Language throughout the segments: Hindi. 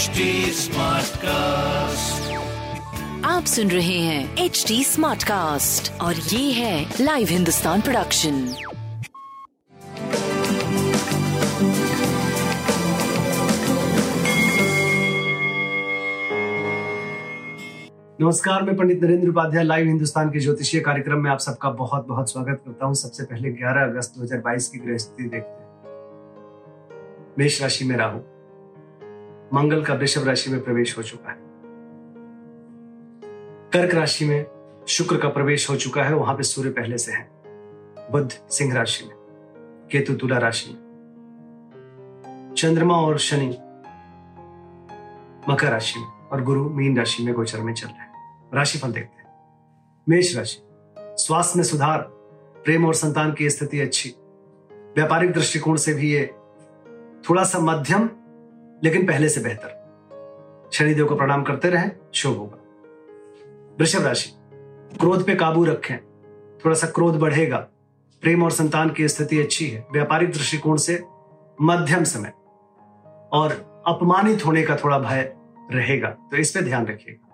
HD Smartcast. आप सुन रहे हैं एच डी स्मार्ट कास्ट और ये है लाइव हिंदुस्तान प्रोडक्शन नमस्कार मैं पंडित नरेंद्र उपाध्याय लाइव हिंदुस्तान के ज्योतिषीय कार्यक्रम में आप सबका बहुत बहुत स्वागत करता हूँ। सबसे पहले 11 अगस्त 2022 की ग्रह स्थिति देखते हैं। मेष राशि में राहु। मंगल का वृषभ राशि में प्रवेश हो चुका है। कर्क राशि में शुक्र का प्रवेश हो चुका है, वहाँ पे सूर्य पहले से है। बुद्ध सिंह राशि में, केतु तुला राशि में। चंद्रमा और शनि मकर राशि में और गुरु मीन राशि में गोचर में चल रहे हैं। राशिफल देखते हैं। मेष राशि, स्वास्थ्य में सुधार, प्रेम और संतान की स्थिति अच्छी। व्यापारिक दृष्टिकोण से भी ये थोड़ा सा मध्यम लेकिन पहले से बेहतर। शनिदेव को प्रणाम करते रहें, शुभ होगा। वृषभ राशि, क्रोध पे काबू रखें। थोड़ा सा क्रोध बढ़ेगा। प्रेम और संतान की स्थिति अच्छी है। व्यापारिक दृष्टिकोण से मध्यम समय। और अपमानित होने का थोड़ा भय रहेगा तो इस पे ध्यान रखिएगा।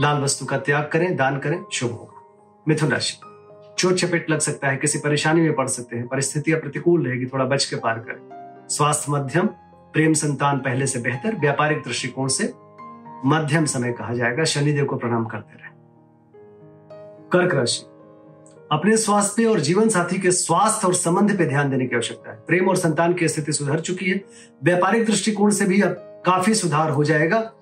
लाल वस्तु का त्याग करें, दान करें, शुभ होगा। मिथुन राशि, चोट चपेट लग सकता है, किसी परेशानी में पड़ सकते हैं, परिस्थितियाँ प्रतिकूल रहेगी, थोड़ा बच के पार करें। स्वास्थ्य मध्यम प्रेम संतान पहले से बेहतर, व्यापारिक दृष्टिकोण से मध्यम समय कहा जाएगा। शनिदेव को प्रणाम करते रहे। कर्क राशि। अपने स्वास्थ्य और जीवन साथी के स्वास्थ्य और संबंध पे ध्यान देने की आवश्यकता है। प्रेम और संतान की स्थिति सुधर चुकी है। व्यापारिक दृष्टिकोण से भी अब काफ़ी सुधार हो जाएगा।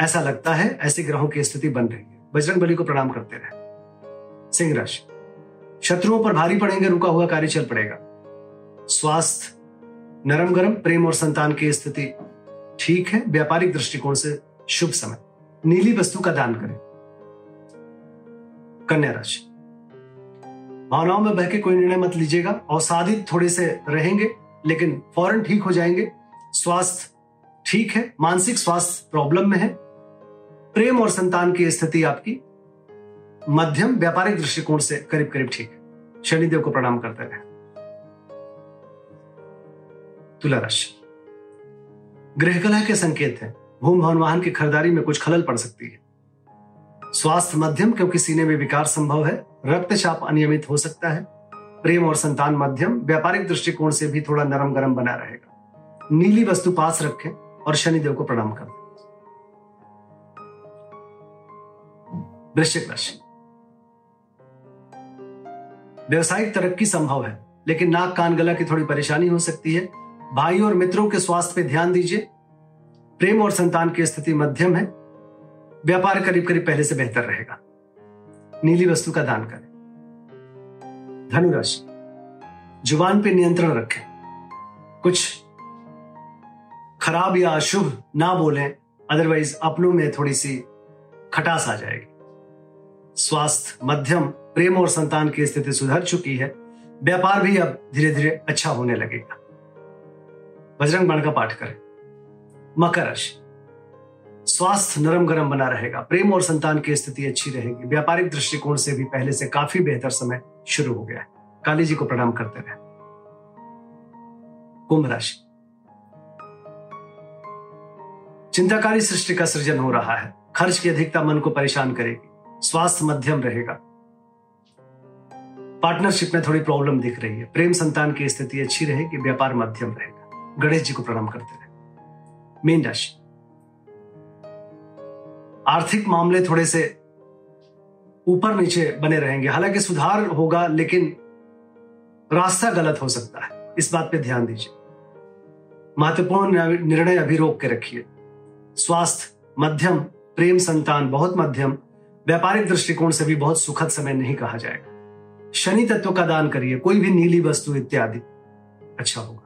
ऐसा लगता है, ऐसे ग्रहों की स्थिति बन रही है। बजरंग बली को प्रणाम करते रहे। सिंह राशि। शत्रुओं पर भारी पड़ेंगे, रुका हुआ कार्य चल पड़ेगा। स्वास्थ्य नरम गरम प्रेम और संतान की स्थिति ठीक है, व्यापारिक दृष्टिकोण से शुभ समय। नीली वस्तु का दान करें। कन्या राशि। भावनाओं में बह के कोई निर्णय मत लीजिएगा। अवसादित थोड़े से रहेंगे, लेकिन फ़ौरन ठीक हो जाएँगे। स्वास्थ्य ठीक है, मानसिक स्वास्थ्य प्रॉब्लम में है। प्रेम और संतान की स्थिति आपकी मध्यम, व्यापारिक दृष्टिकोण से करीब करीब ठीक है। शनिदेव को प्रणाम करते रहे। तुला राशि गृह कलह के संकेत है। भूम भवन वाहन की खरीदारी में कुछ खलल पड़ सकती है। स्वास्थ्य मध्यम, क्योंकि सीने में विकार संभव है। रक्तचाप अनियमित हो सकता है। प्रेम और संतान मध्यम, व्यापारिक दृष्टिकोण से भी थोड़ा नरम गरम बना रहेगा। नीली वस्तु पास रखें और शनिदेव को प्रणाम करें वृश्चिक राशि। व्यवसायिक तरक्की संभव है, लेकिन नाक कान गला की थोड़ी परेशानी हो सकती है। भाई और मित्रों के स्वास्थ्य पे ध्यान दीजिए। प्रेम और संतान की स्थिति मध्यम है। व्यापार करीब करीब पहले से बेहतर रहेगा। नीली वस्तु का दान करें। धनुराशि, ज़ुबान पे नियंत्रण रखें। कुछ खराब या अशुभ ना बोलें अदरवाइज़ अपनों में थोड़ी सी खटास आ जाएगी। स्वास्थ्य मध्यम, प्रेम और संतान की स्थिति सुधर चुकी है। व्यापार भी अब धीरे धीरे अच्छा होने लगेगा। बजरंग बाण का पाठ करें। मकर राशि। स्वास्थ्य नरम गरम बना रहेगा। प्रेम और संतान की स्थिति अच्छी रहेगी। व्यापारिक दृष्टिकोण से भी पहले से काफ़ी बेहतर समय शुरू हो गया है। काली जी को प्रणाम करते रहे। कुंभ राशि। चिंताकारी सृष्टि का सृजन हो रहा है। खर्च की अधिकता मन को परेशान करेगी। स्वास्थ्य मध्यम रहेगा। पार्टनरशिप में थोड़ी प्रॉब्लम दिख रही है। प्रेम संतान की स्थिति अच्छी रहेगी। व्यापार मध्यम रहेगा। गणेश जी को प्रणाम करते रहे। मीन राशि। आर्थिक मामले थोड़े से ऊपर नीचे बने रहेंगे। हालाँकि सुधार होगा, लेकिन रास्ता गलत हो सकता है। इस बात पे ध्यान दीजिए। महत्वपूर्ण निर्णय अभी रोक के रखिए। स्वास्थ्य, मध्यम, प्रेम संतान, बहुत मध्यम। व्यापारिक दृष्टिकोण से भी बहुत सुखद समय नहीं कहा जाएगा। शनि तत्व का दान करिए। कोई भी नीली वस्तु इत्यादि। अच्छा होगा।